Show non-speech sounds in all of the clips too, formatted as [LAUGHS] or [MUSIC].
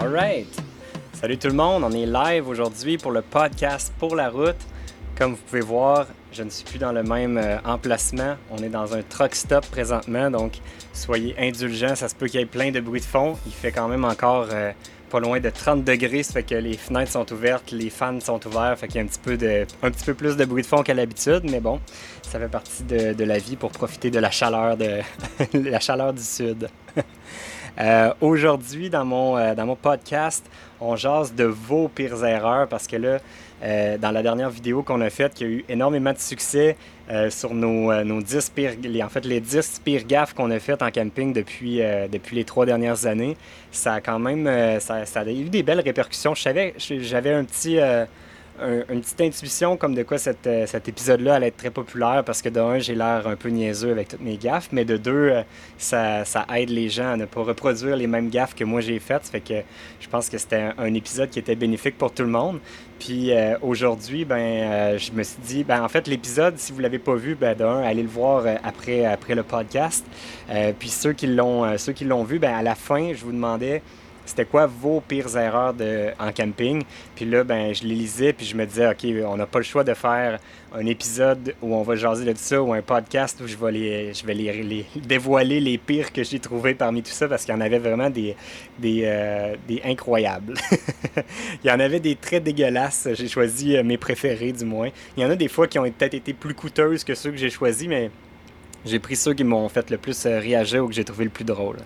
Alright. Salut tout le monde, on est live aujourd'hui pour le podcast Pour la route. Comme vous pouvez voir, je ne suis plus dans le même euh, emplacement. On est dans un truck stop présentement, donc soyez indulgents. Ça se peut qu'il y ait plein de bruit de fond. Il fait quand même encore euh, pas loin de 30 degrés, ça fait que les fenêtres sont ouvertes, les fans sont ouverts, fait qu'il y a un petit peu, de, un petit peu plus de bruit de fond qu'à l'habitude, mais bon, ça fait partie de, de, la vie pour profiter de la chaleur, de [LAUGHS] la chaleur du sud. [LAUGHS] Euh, Aujourd'hui, dans, mon, euh, dans mon podcast, on jase de vos pires erreurs parce que là, euh, dans la dernière vidéo qu'on a faite, qui a eu énormément de succès sur nos, nos 10 pires, en fait, les 10 pires gaffes qu'on a faites en camping depuis, depuis les trois dernières années, ça a quand même ça, a eu des belles répercussions. J'avais un petit un, une petite intuition comme de quoi euh, cet épisode-là allait être très populaire parce que de un, j'ai l'air un peu niaiseux avec toutes mes gaffes, mais de deux, euh, ça, ça, aide les gens à ne pas reproduire les mêmes gaffes que moi j'ai faites. Fait que je pense que c'était un, épisode qui était bénéfique pour tout le monde. Puis euh, aujourd'hui, ben, je me suis dit, ben, en fait, l'épisode, si vous ne l'avez pas vu, ben, d'un, allez le voir après, après le podcast. puis ceux qui l'ont, ceux qui l'ont vu, ben, à la fin, je vous demandais c'était quoi vos pires erreurs de, en camping? Puis là, ben, je les lisais, puis je me disais, OK, on n'a pas le choix de faire un épisode où on va jaser de ça, ou un podcast où je vais, les, dévoiler les pires que j'ai trouvés parmi tout ça, parce qu'il y en avait vraiment des, des, euh, des incroyables. [LAUGHS] Il y en avait des très dégueulasses. J'ai choisi mes préférés, du moins. Il y en a des fois qui ont peut-être été plus coûteuses que ceux que j'ai choisis, mais j'ai pris ceux qui m'ont fait le plus réagir ou que j'ai trouvé le plus drôle.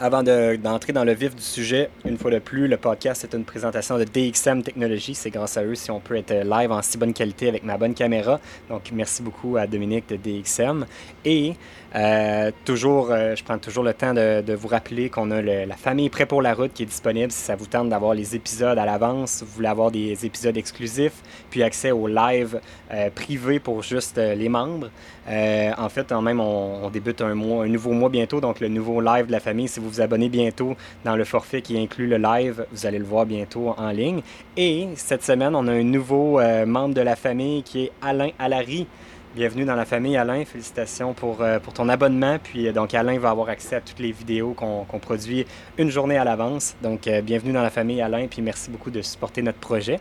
Avant d'entrer de, dans le vif du sujet, une fois de plus, le podcast est une présentation de DXM Technologies. C'est grâce à eux si on peut être live en si bonne qualité avec ma bonne caméra. Donc, merci beaucoup à Dominique de DXM. Et euh, toujours, euh, je prends toujours le temps de, vous rappeler qu'on a la famille Prêt pour la route qui est disponible si ça vous tente d'avoir les épisodes à l'avance, vous voulez avoir des épisodes exclusifs, puis accès aux live euh, privés pour juste euh, les membres. En fait, en même, on, débute un, un nouveau mois bientôt, donc le nouveau live de la famille. Si vous vous abonnez bientôt dans le forfait qui inclut le live, vous allez le voir bientôt en ligne. Et cette semaine, on a un nouveau euh, membre de la famille qui est Alain Alary. Bienvenue dans la famille, Alain. Félicitations pour, euh, pour ton abonnement. Puis, donc, Alain va avoir accès à toutes les vidéos qu'on qu produit une journée à l'avance. Donc, euh, bienvenue dans la famille, Alain. Puis, merci beaucoup de supporter notre projet.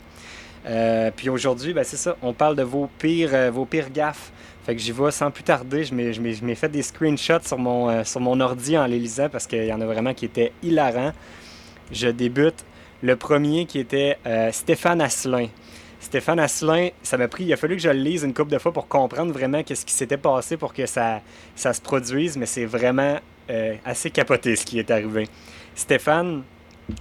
Euh, puis aujourd'hui, ben, c'est ça, on parle de vos pires, euh, vos pires gaffes. Fait que j'y vais sans plus tarder. Je m'ai fait des screenshots sur mon, euh, sur mon ordi en les lisant parce qu'il y en a vraiment qui étaient hilarants. Je débute. Le premier qui était Stéphane Asselin. Stéphane Asselin, ça m'a pris, il a fallu que je le lise une couple de fois pour comprendre vraiment qu'est-ce qui s'était passé pour que ça, ça se produise, mais c'est vraiment assez capoté ce qui est arrivé. Stéphane,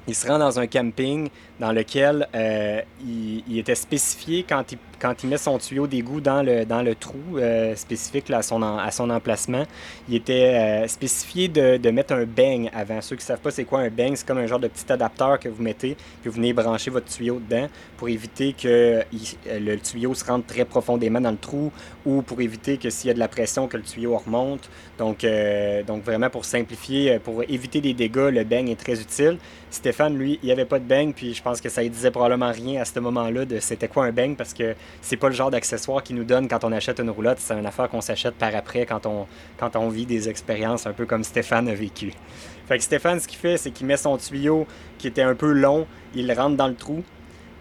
il se rend dans un camping dans lequel euh, il, il, était spécifié quand il, quand il met son tuyau d'égout dans le, dans le trou euh, spécifique à, son à son emplacement. Il était euh, spécifié de, de, mettre un beigne avant. Ceux qui ne savent pas c'est quoi un beigne, c'est comme un genre de petit adapteur que vous mettez, puis vous venez brancher votre tuyau dedans pour éviter que il, le tuyau se rentre très profondément dans le trou ou pour éviter que s'il y a de la pression, que le tuyau remonte. Donc, euh, donc vraiment pour simplifier, pour éviter des dégâts, le beigne est très utile. Stéphane, lui, il n'y avait pas de beigne, puis je pense que ça ne disait probablement rien à ce moment-là de c'était quoi un beigne parce que c'est pas le genre d'accessoire qu'ils nous donnent quand on achète une roulotte, c'est une affaire qu'on s'achète par après quand on, quand on vit des expériences un peu comme Stéphane a vécu. Fait que Stéphane, ce qu'il fait, c'est qu'il met son tuyau qui était un peu long, il rentre dans le trou,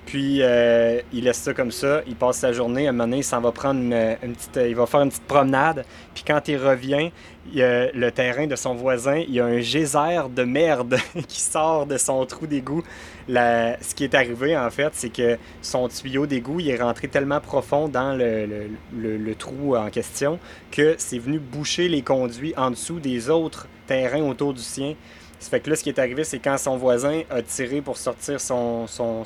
puis euh, il laisse ça comme ça, il passe sa journée, à un moment donné, il s'en va prendre une, petite, il va faire une petite promenade, puis quand il revient, le terrain de son voisin, il y a un geyser de merde [LAUGHS] qui sort de son trou d'égout. Ce qui est arrivé en fait, c'est que son tuyau d'égout il est rentré tellement profond dans le trou en question que c'est venu boucher les conduits en dessous des autres terrains autour du sien. Ça fait que là, ce qui est arrivé, c'est quand son voisin a tiré pour sortir son, son,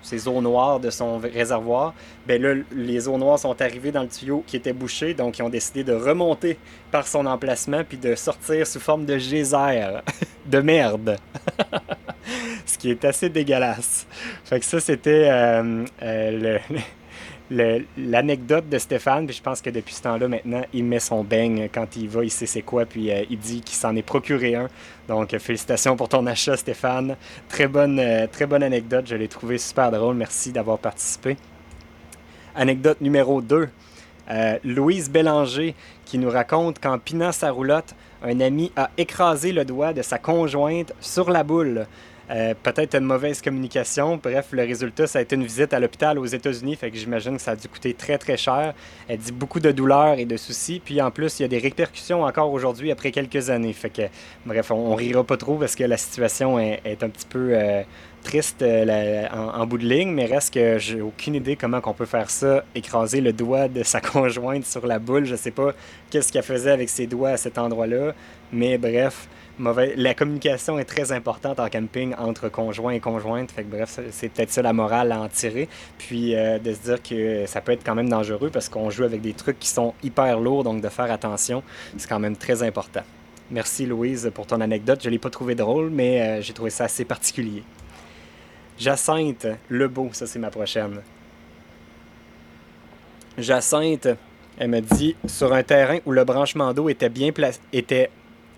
ses eaux noires de son réservoir, ben là, les eaux noires sont arrivées dans le tuyau qui était bouché, donc ils ont décidé de remonter par son emplacement puis de sortir sous forme de geyser de merde. [LAUGHS] ce qui est assez dégueulasse. Fait que ça, c'était euh, euh, le l'anecdote de Stéphane, je pense que depuis ce temps-là, maintenant, il met son beigne quand il va, il sait c'est quoi, puis euh, il dit qu'il s'en est procuré un. Donc, euh, félicitations pour ton achat, Stéphane. Très bonne, euh, très bonne anecdote, je l'ai trouvé super drôle. Merci d'avoir participé. Anecdote numéro 2. Euh, Louise Bélanger qui nous raconte qu'en pinant sa roulotte, un ami a écrasé le doigt de sa conjointe sur la boule. Euh, peut-être une mauvaise communication. Bref, le résultat, ça a été une visite à l'hôpital aux États-Unis. Fait que j'imagine que ça a dû coûter très, très cher. Elle dit beaucoup de douleurs et de soucis. Puis en plus, il y a des répercussions encore aujourd'hui après quelques années. Fait que, bref, on, rira pas trop parce que la situation est, un petit peu euh, triste euh, en, bout de ligne. Mais reste que j'ai aucune idée comment on peut faire ça. Écraser le doigt de sa [LAUGHS] conjointe sur la boule. Je sais pas qu'est-ce qu'elle faisait avec ses doigts à cet endroit-là. Mais bref. La communication est très importante en camping entre conjoints et conjointes. Fait que, bref, c'est peut-être ça la morale à en tirer. Puis euh, de se dire que ça peut être quand même dangereux parce qu'on joue avec des trucs qui sont hyper lourds, donc de faire attention, c'est quand même très important. Merci Louise pour ton anecdote. Je ne l'ai pas trouvé drôle, mais euh, j'ai trouvé ça assez particulier. Jacinthe Lebeau, ça c'est ma prochaine. Jacinthe, elle me dit sur un terrain où le branchement d'eau était bien placé, était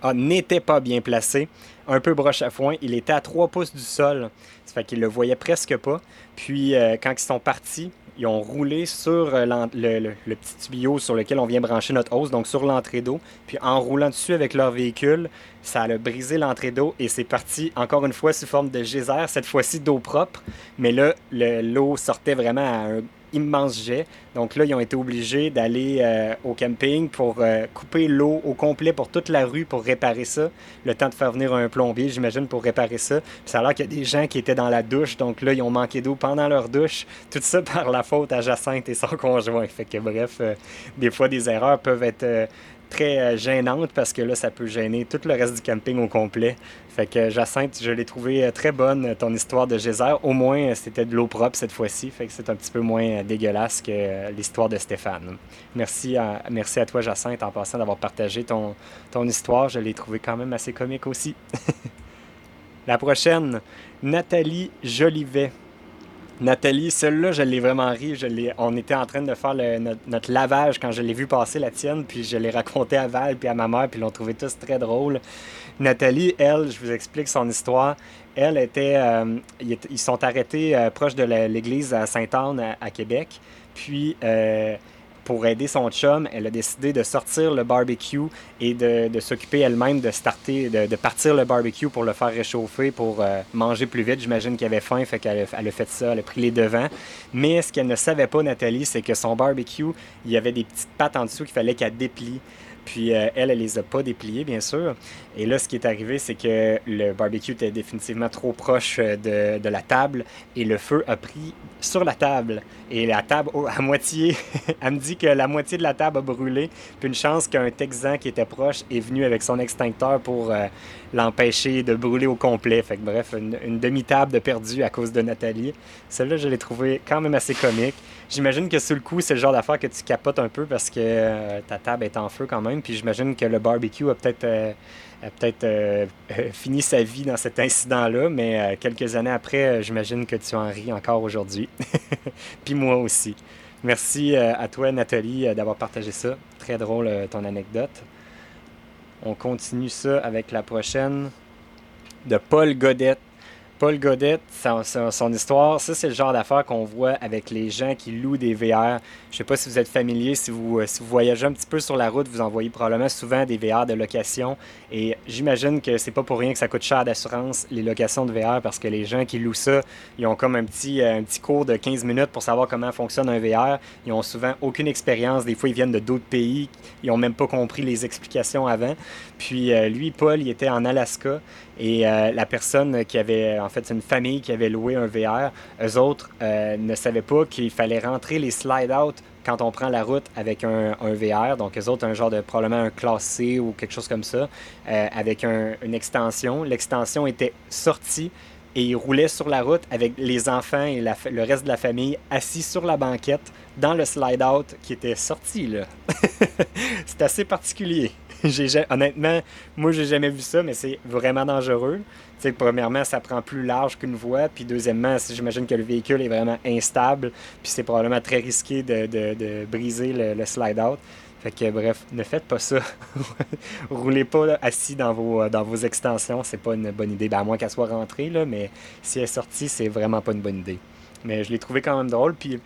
ah, n'était pas bien placé. Un peu broche à foin. Il était à 3 pouces du sol. Ça fait qu'il le voyait presque pas. Puis, euh, quand ils sont partis, ils ont roulé sur euh, le, petit tuyau sur lequel on vient brancher notre hausse, donc sur l'entrée d'eau. Puis en roulant dessus avec leur véhicule, ça a brisé l'entrée d'eau et c'est parti encore une fois sous forme de geyser, cette fois-ci d'eau propre. Mais là, l'eau sortait vraiment à un immense jet. Donc là, ils ont été obligés d'aller euh, au camping pour euh, couper l'eau au complet pour toute la rue pour réparer ça. Le temps de faire venir un plombier, j'imagine, pour réparer ça. Puis ça a l'air qu'il y a des gens qui étaient dans la douche. Donc là, ils ont manqué d'eau pendant leur douche. Tout ça [LAUGHS] par la faute à Jacinthe et son conjoint. Fait que bref, euh, des fois, des erreurs peuvent être très euh, gênante parce que là, ça peut gêner tout le reste du camping au complet. Fait que Jacinthe, je l'ai trouvé euh, très bonne, ton histoire de geyser. Au moins, euh, c'était de l'eau propre cette fois-ci. Fait que c'est un petit peu moins dégueulasse que l'histoire de Stéphane. Merci à, merci à toi, Jacinthe, en passant d'avoir partagé ton, ton histoire. Je l'ai trouvé quand même assez comique aussi. [LAUGHS] La prochaine, Nathalie Jolivet. Nathalie, celle-là, je l'ai vraiment ri. On était en train de faire notre, lavage quand je l'ai vu passer la tienne, puis je l'ai raconté à Val puis à ma mère, puis l'ont trouvé tous très drôle. Nathalie, elle, je vous explique son histoire. Elle était, euh, ils, sont arrêtés euh, proche de l'église à Sainte-Anne à, Québec. Puis euh, pour aider son chum, elle a décidé de sortir le barbecue et de, s'occuper elle-même de starter, de, partir le barbecue pour le faire réchauffer, pour euh, manger plus vite. J'imagine qu'elle avait faim, a, fait ça, elle a pris les devants. Mais ce qu'elle ne savait pas, Nathalie, c'est que son barbecue, il y avait des petites pattes en dessous qu'il fallait qu'elle déplie. Puis euh, elle, elle les a pas dépliées, bien sûr. Et là, ce qui est arrivé, c'est que le barbecue était définitivement trop proche euh, de, la table et le feu a pris sur la table. Et la table, à moitié, [LAUGHS] elle me dit que la moitié de la table a brûlé. Puis une chance qu'un Texan qui était proche est venu avec son extincteur pour euh, l'empêcher de brûler au complet. Fait que bref, une, demi-table de perdu à cause de Nathalie. Celle-là, je l'ai trouvée quand même assez comique. J'imagine que sous le coup, c'est le genre d'affaire que tu capotes un peu parce que euh, ta table est en feu quand même. Puis j'imagine que le barbecue a peut-être euh, peut-être [LAUGHS] fini sa vie dans cet incident-là, mais quelques années après, j'imagine que tu en ris encore aujourd'hui. [LAUGHS] Puis moi aussi. Merci à toi, Nathalie, d'avoir partagé ça. Très drôle ton anecdote. On continue ça avec la prochaine de Paul Godette. Paul Godet, son, histoire, ça c'est le genre d'affaire qu'on voit avec les gens qui louent des VR. Je sais pas si vous êtes familier, si vous, euh, si vous voyagez un petit peu sur la route, vous en voyez probablement souvent des VR de location. Et j'imagine que c'est pas pour rien que ça coûte cher d'assurance, les locations de VR, parce que les gens qui louent ça, ils ont comme un petit, euh, un petit cours de 15 minutes pour savoir comment fonctionne un VR. Ils ont souvent aucune expérience. Des fois, ils viennent de d'autres pays. Ils ont même pas compris les explications avant. Puis euh, lui, Paul, il était en Alaska et la personne qui avait, en fait, c'est une famille qui avait loué un VR. Eux autres euh, ne savaient pas qu'il fallait rentrer les slide-out quand on prend la route avec un, VR. Donc, eux autres, un genre de, probablement un classe C ou quelque chose comme ça, avec une extension. L'extension était sortie et ils roulaient sur la route avec les enfants et le reste de la famille assis sur la banquette dans le slide-out qui était sorti, [LAUGHS] c'est assez particulier. [LAUGHS] honnêtement, moi, j'ai jamais vu ça, mais c'est vraiment dangereux. premièrement, ça prend plus large qu'une voie. Puis deuxièmement, j'imagine que le véhicule est vraiment instable. Puis c'est probablement très risqué de, briser le, slide-out. Fait que bref, ne faites pas ça. [LAUGHS] Roulez pas assis dans vos, dans vos extensions, c'est pas une bonne idée. Ben, à moins qu'elle soit rentrée, là, mais si elle est sortie, c'est vraiment pas une bonne idée. Mais je l'ai trouvé quand même drôle. Puis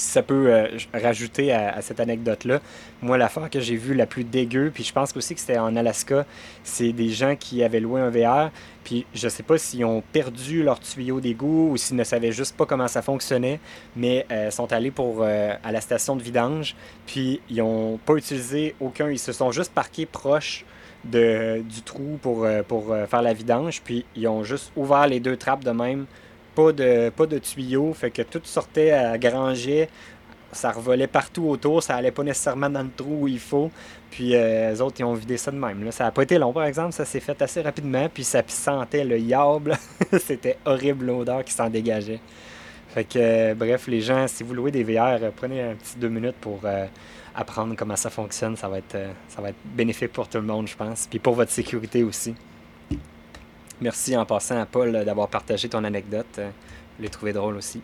ça peut euh, rajouter à, cette anecdote-là, moi, l'affaire que j'ai vue la plus dégueu, puis je pense aussi que c'était en Alaska, c'est des gens qui avaient loué un VR, puis je sais pas s'ils ont perdu leur tuyau d'égout ou s'ils ne savaient juste pas comment ça fonctionnait, mais euh, sont allés euh, à la station de vidange, puis ils n'ont pas utilisé aucun, ils se sont juste parqués proches de, du trou pour, pour faire la vidange, puis ils ont juste ouvert les deux trappes de même pas de, pas de tuyaux, fait que tout sortait à granger, ça revolait partout autour, ça allait pas nécessairement dans le trou où il faut. Puis euh, les autres, ils ont vidé ça de même. Là. Ça n'a pas été long, par exemple, ça s'est fait assez rapidement, puis ça sentait le yable. [LAUGHS] C'était horrible l'odeur qui s'en dégageait. Fait que, euh, bref, les gens, si vous louez des VR, euh, prenez un petit deux minutes pour apprendre comment ça fonctionne. Ça va, être, ça va être bénéfique pour tout le monde, je pense. Puis pour votre sécurité aussi. Merci en passant à Paul d'avoir partagé ton anecdote. Euh, je l'ai trouvé drôle aussi.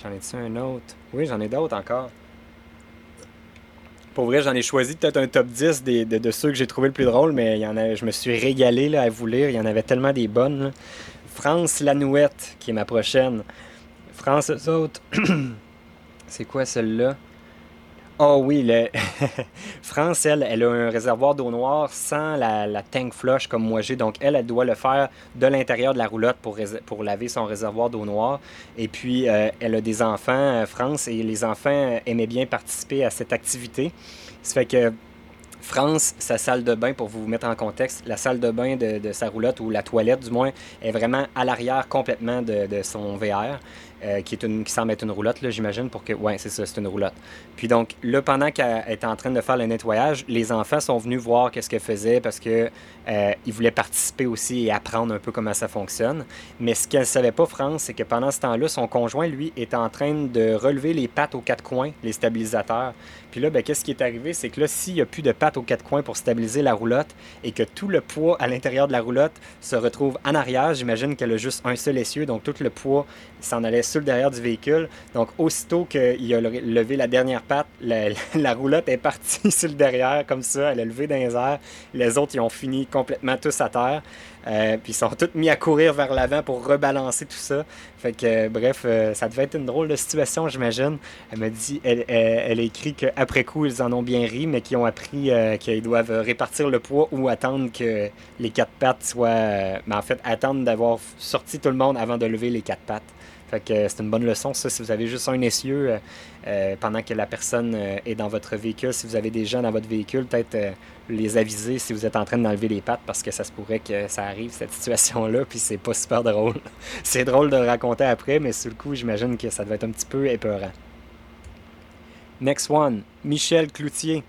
J'en ai-tu un autre? Oui, j'en ai d'autres encore. Pour vrai, j'en ai choisi peut-être un top 10 de, ceux que j'ai trouvé le plus drôle, mais je me suis régalé là, à vous lire. Il y en avait tellement des bonnes. France Lanouette, qui est ma prochaine. France, eux. [CLEARS THROAT] C'est quoi celle-là? Oh oui. [LAUGHS] France, elle, elle a un réservoir d'eau noire sans la, tank flush comme moi j'ai. Donc, elle, elle doit le faire de l'intérieur de la roulotte pour, laver son réservoir d'eau noire. Et puis, euh, elle a des enfants, euh, France, et les enfants aimaient bien participer à cette activité. Ça fait que France, sa salle de bain, pour vous mettre en contexte, la salle de bain de, sa roulotte, ou la toilette du moins, est vraiment à l'arrière complètement de son VR. Euh, qui, est une, qui semble être une roulotte, j'imagine, pour que. Ouais, c'est ça, c'est une roulotte. Puis donc, là, pendant qu'elle était en train de faire le nettoyage, les enfants sont venus voir qu'est-ce qu'elle faisait parce qu'ils euh, voulaient participer aussi et apprendre un peu comment ça fonctionne. Mais ce qu'elle ne savait pas, France, c'est que pendant ce temps-là, son conjoint, lui, était en train de relever les pattes aux quatre coins, les stabilisateurs. Puis là, ben, qu'est-ce qui est arrivé? C'est que là, s'il n'y a plus de pattes aux quatre coins pour stabiliser la roulotte et que tout le poids à l'intérieur de la roulotte se retrouve en arrière, j'imagine qu'elle a juste un seul essieu, donc tout le poids s'en allait sur le derrière du véhicule. Donc, aussitôt qu'il a levé la dernière patte, la, [LAUGHS] roulotte est partie [LAUGHS] sur le derrière, comme ça. Elle a levé dans les airs. Les autres, ils ont fini complètement tous à terre. Euh, puis ils sont tous mis à courir vers l'avant pour rebalancer tout ça. Fait que, euh, bref, euh, ça devait être une drôle de situation, j'imagine. Elle m'a dit, elle, elle, a écrit qu'après coup, ils en ont bien ri, mais qu'ils ont appris qu'ils doivent répartir le poids ou attendre que les quatre pattes soient. mais en fait, attendre d'avoir sorti tout le monde avant de lever les quatre pattes. Fait que euh, c'est une bonne leçon, ça, si vous avez juste un essieu euh, euh, pendant que la personne est dans votre véhicule. Si vous avez des gens dans votre véhicule, peut-être les aviser si vous êtes en train d'enlever les pattes parce que ça se pourrait que ça arrive, cette situation-là, puis c'est pas super drôle. [LAUGHS] c'est drôle de le raconter après, mais sur le coup, j'imagine que ça devait être un petit peu épeurant. Next one, Michel Cloutier.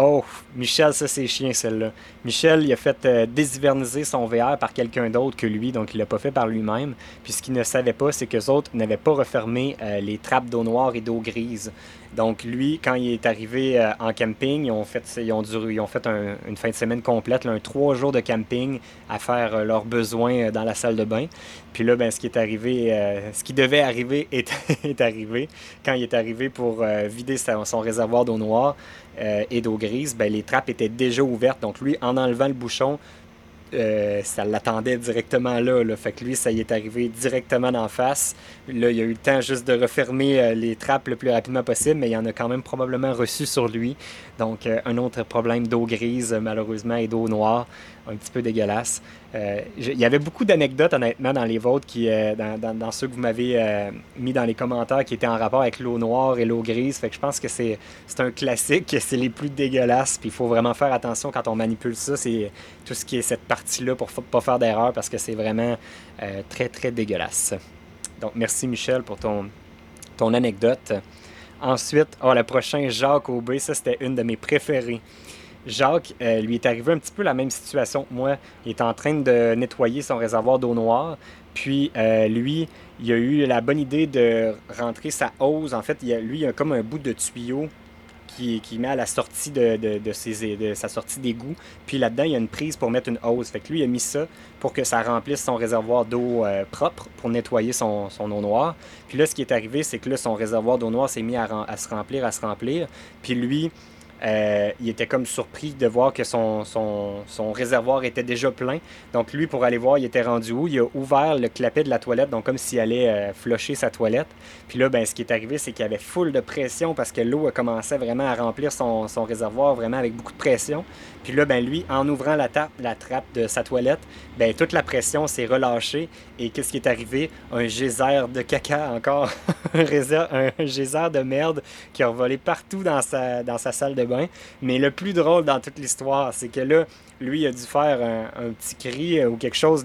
Oh, Michel, ça c'est chien celle-là. Michel, il a fait euh, déshiverniser son VR par quelqu'un d'autre que lui, donc il l'a pas fait par lui-même. Puis ce qu'il ne savait pas, c'est que les autres n'avaient pas refermé euh, les trappes d'eau noire et d'eau grise. Donc lui, quand il est arrivé euh, en camping, ils ont fait, ils ont, fait une fin de semaine complète, trois jours de camping à faire leurs besoins dans la salle de bain. Puis là, ben, ce qui est arrivé, ce qui devait arriver [LAUGHS] est, arrivé. Quand il est arrivé pour vider son réservoir d'eau noire, euh, et d'eau grise, ben, les trappes étaient déjà ouvertes. Donc lui, en enlevant le bouchon, euh, ça l'attendait directement là, là, Fait que lui, ça y est arrivé directement en face. Là, il a eu le temps juste de refermer euh, les trappes le plus rapidement possible, mais il en a quand même probablement reçu sur lui. Donc, un autre problème d'eau grise, malheureusement, et d'eau noire un petit peu dégueulasse. Euh, il y avait beaucoup d'anecdotes, honnêtement, dans les vôtres, qui, euh, dans, ceux que vous m'avez euh, mis dans les commentaires, qui étaient en rapport avec l'eau noire et l'eau grise. Fait que je pense que c'est un classique, [LAUGHS] c'est les plus dégueulasses. Puis il faut vraiment faire attention quand on manipule ça. C'est tout ce qui est cette partie-là pour ne pas faire d'erreur parce que c'est vraiment très, très dégueulasse. Donc merci Michel pour ton, ton anecdote. Ensuite, oh, le prochain, Jacques Aubé, ça c'était une de mes préférées. Jacques, euh, lui est arrivé un petit peu la même situation que moi. Il est en train de nettoyer son réservoir d'eau noire. Puis euh, lui, il a eu la bonne idée de rentrer sa hose. En fait, il a, lui, il a comme un bout de tuyau qui, met à la sortie de, sa sortie d'égout. Puis là-dedans, il y a une prise pour mettre une hose. Fait que lui, il a mis ça pour que ça remplisse son réservoir d'eau euh, propre pour nettoyer son, eau noire. Puis là, ce qui est arrivé, c'est que là, son réservoir d'eau noire s'est mis à, se remplir, à se remplir. Puis lui, euh, il était comme surpris de voir que son, réservoir était déjà plein. Donc lui, pour aller voir, il était rendu où? Il a ouvert le clapet de la toilette, donc comme s'il allait euh, flusher sa toilette. Puis là, ben, ce qui est arrivé, c'est qu'il y avait full de pression parce que l'eau a commencé vraiment à remplir son, réservoir vraiment avec beaucoup de pression. Puis là, ben, lui, en ouvrant la, trappe de sa toilette, ben, toute la pression s'est relâchée. Et qu'est-ce qui est arrivé? Un geyser de caca encore, [LAUGHS] un geyser de merde qui a volé partout dans sa, salle de mais le plus drôle dans toute l'histoire, c'est que là, lui, a dû faire un, petit cri ou quelque chose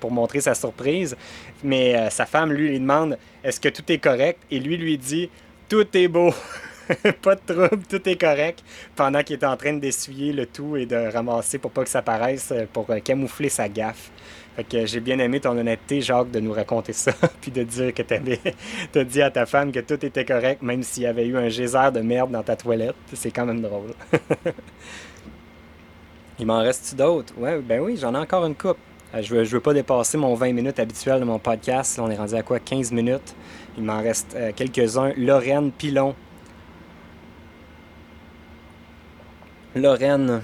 pour montrer sa surprise. Mais euh, sa femme, lui, lui demande Est-ce que tout est correct? Et lui, lui dit Tout est beau. [LAUGHS] [LAUGHS] pas de trouble, tout est correct. Pendant qu'il était en train d'essuyer le tout et de ramasser pour pas que ça paraisse, euh, pour euh, camoufler sa gaffe. Fait que j'ai bien aimé ton honnêteté, Jacques, de nous raconter ça, [LAUGHS] puis de dire que tu [LAUGHS] as dit à ta femme que tout était correct, même s'il y avait eu un geyser de merde dans ta toilette. C'est quand même drôle. Il m'en reste-tu d'autres? Ouais, ben oui, j'en ai encore une coupe. Euh, je veux, veux pas dépasser mon 20 minutes habituel de mon podcast. On est rendu à quoi? 15 minutes. Il m'en reste euh, quelques-uns. Lorraine Pilon. Lorraine,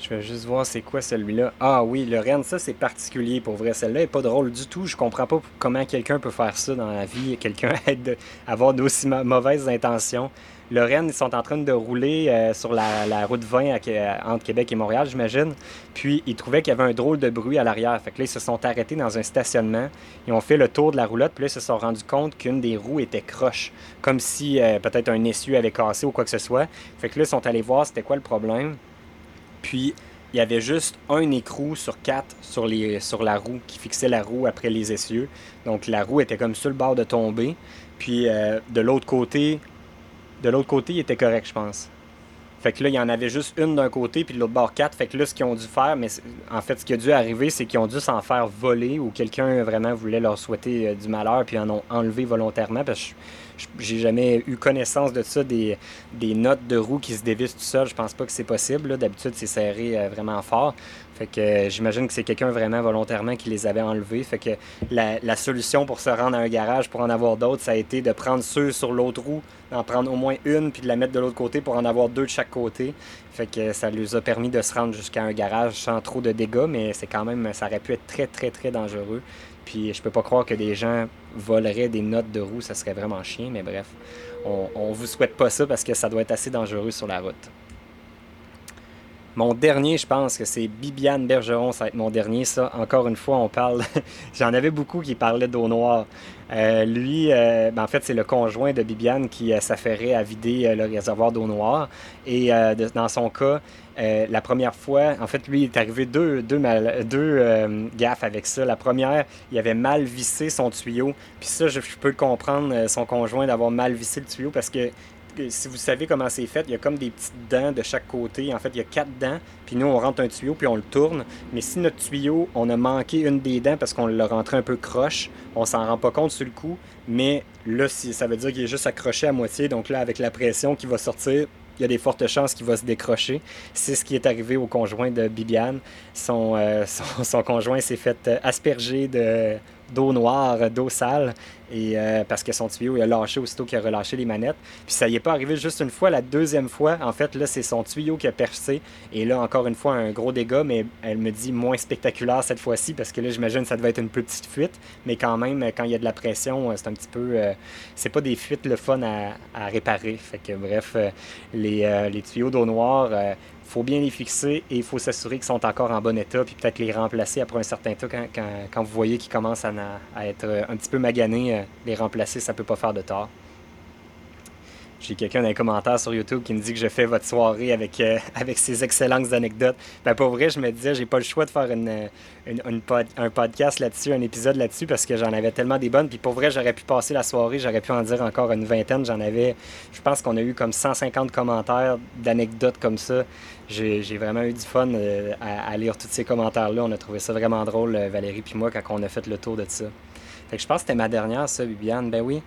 je vais juste voir c'est quoi celui-là. Ah oui, Rennes, ça c'est particulier pour vrai. Celle-là est pas drôle du tout. Je comprends pas comment quelqu'un peut faire ça dans la vie. Quelqu'un [LAUGHS] avoir d'aussi mauvaises intentions. Rennes, ils sont en train de rouler euh, sur la, route 20 entre Québec et Montréal, j'imagine. Puis ils trouvaient qu'il y avait un drôle de bruit à l'arrière. Fait que là, ils se sont arrêtés dans un stationnement. Ils ont fait le tour de la roulotte. Puis là, ils se sont rendus compte qu'une des roues était croche. Comme si euh, peut-être un essieu avait cassé ou quoi que ce soit. Fait que là, ils sont allés voir c'était quoi le problème. Puis, il y avait juste un écrou sur quatre sur, les, sur la roue qui fixait la roue après les essieux. Donc, la roue était comme sur le bord de tomber. Puis, euh, de l'autre côté, de l'autre côté, il était correct, je pense. Fait que là, il y en avait juste une d'un côté, puis l'autre bord quatre. Fait que là, ce qu'ils ont dû faire, mais en fait, ce qui a dû arriver, c'est qu'ils ont dû s'en faire voler ou quelqu'un vraiment voulait leur souhaiter euh, du malheur, puis en ont enlevé volontairement. Parce que j'ai jamais eu connaissance de ça, des, notes de roue qui se dévissent tout seul. Je pense pas que c'est possible. D'habitude, c'est serré euh, vraiment fort. Fait que euh, j'imagine que c'est quelqu'un vraiment volontairement qui les avait enlevés. Fait que la, solution pour se rendre à un garage pour en avoir d'autres, ça a été de prendre ceux sur l'autre roue, d'en prendre au moins une, puis de la mettre de l'autre côté pour en avoir deux de chaque côté. Fait que ça leur a permis de se rendre jusqu'à un garage sans trop de dégâts, mais c'est quand même, ça aurait pu être très, très, très dangereux. Puis je peux pas croire que des gens voleraient des notes de roue, ça serait vraiment chien, mais bref, on, on vous souhaite pas ça parce que ça doit être assez dangereux sur la route. Mon dernier, je pense que c'est Bibiane Bergeron, ça va être mon dernier. Ça, encore une fois, on parle. [LAUGHS] J'en avais beaucoup qui parlaient d'eau noire. Euh, lui, euh, ben, en fait, c'est le conjoint de Bibiane qui euh, s'affairait à vider le réservoir d'eau noire. Et dans son cas, la première fois, en fait, lui, il est arrivé deux, gaffes avec ça. La première, il avait mal vissé son tuyau. Puis ça, je, je peux comprendre son conjoint d'avoir mal vissé le tuyau parce que si vous savez comment c'est fait, il y a comme des petites dents de chaque côté. En fait, il y a quatre dents, puis nous, on rentre un tuyau, puis on le tourne. Mais si notre tuyau, on a manqué une des dents parce qu'on l'a rentré un peu croche, on s'en rend pas compte sur le coup. Mais là, ça veut dire qu'il est juste accroché à moitié. Donc là, avec la pression qui va sortir, il y a des fortes chances qu'il va se décrocher. C'est ce qui est arrivé au conjoint de Bibiane. Son, euh, [LAUGHS] conjoint s'est fait euh, asperger de d'eau noire, d'eau sale, et euh, parce que son tuyau il a lâché aussitôt qu'il a relâché les manettes. Puis ça y est pas arrivé juste une fois, la deuxième fois, en fait, là, c'est son tuyau qui a percé, et là, encore une fois, un gros dégât, mais elle me dit moins spectaculaire cette fois-ci, parce que là, j'imagine ça devait être une petite fuite, mais quand même, quand il y a de la pression, euh, c'est un petit peu... Euh, c'est pas des fuites le fun à, réparer. Fait que, bref, les, les tuyaux d'eau noire faut bien les fixer et il faut s'assurer qu'ils sont encore en bon état, puis peut-être les remplacer après un certain temps quand, vous voyez qu'ils commencent à, à, être un petit peu maganés, euh, les remplacer, ça peut pas faire de tort. J'ai quelqu'un dans les commentaires sur YouTube qui me dit que je fais votre soirée avec, euh, avec ces excellentes anecdotes. Ben, pour vrai, je me disais, j'ai pas le choix de faire une, un podcast là-dessus, un épisode là-dessus, parce que j'en avais tellement des bonnes. Puis pour vrai, j'aurais pu passer la soirée, j'aurais pu en dire encore une vingtaine. J'en avais, je pense qu'on a eu comme 150 commentaires d'anecdotes comme ça. J'ai vraiment eu du fun euh, à, lire tous ces commentaires-là. On a trouvé ça vraiment drôle, euh, Valérie puis moi, quand on a fait le tour de ça. Fait que je pense que c'était ma dernière, ça, Bibiane. Ben oui.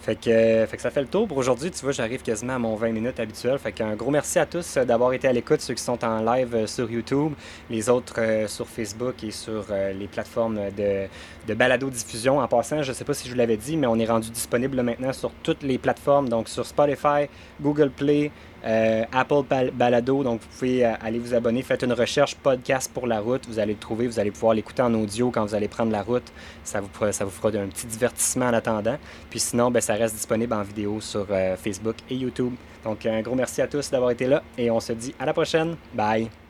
Fait que, fait que ça fait le tour pour aujourd'hui. Tu vois, j'arrive quasiment à mon 20 minutes habituel. Fait qu'un gros merci à tous euh, d'avoir été à l'écoute, ceux qui sont en live euh, sur YouTube, les autres euh, sur Facebook et sur les plateformes de, de balado-diffusion. En passant, je ne sais pas si je vous l'avais dit, mais on est rendu disponible maintenant sur toutes les plateformes, donc sur Spotify, Google Play, Euh, Apple Balado, donc vous pouvez euh, aller vous abonner. Faites une recherche podcast pour la route. Vous allez le trouver. Vous allez pouvoir l'écouter en audio quand vous allez prendre la route. Ça vous, fera un petit divertissement en attendant. Puis sinon, ben, ça reste disponible en vidéo sur euh, Facebook et YouTube. Donc un gros merci à tous d'avoir été là et on se dit à la prochaine. Bye!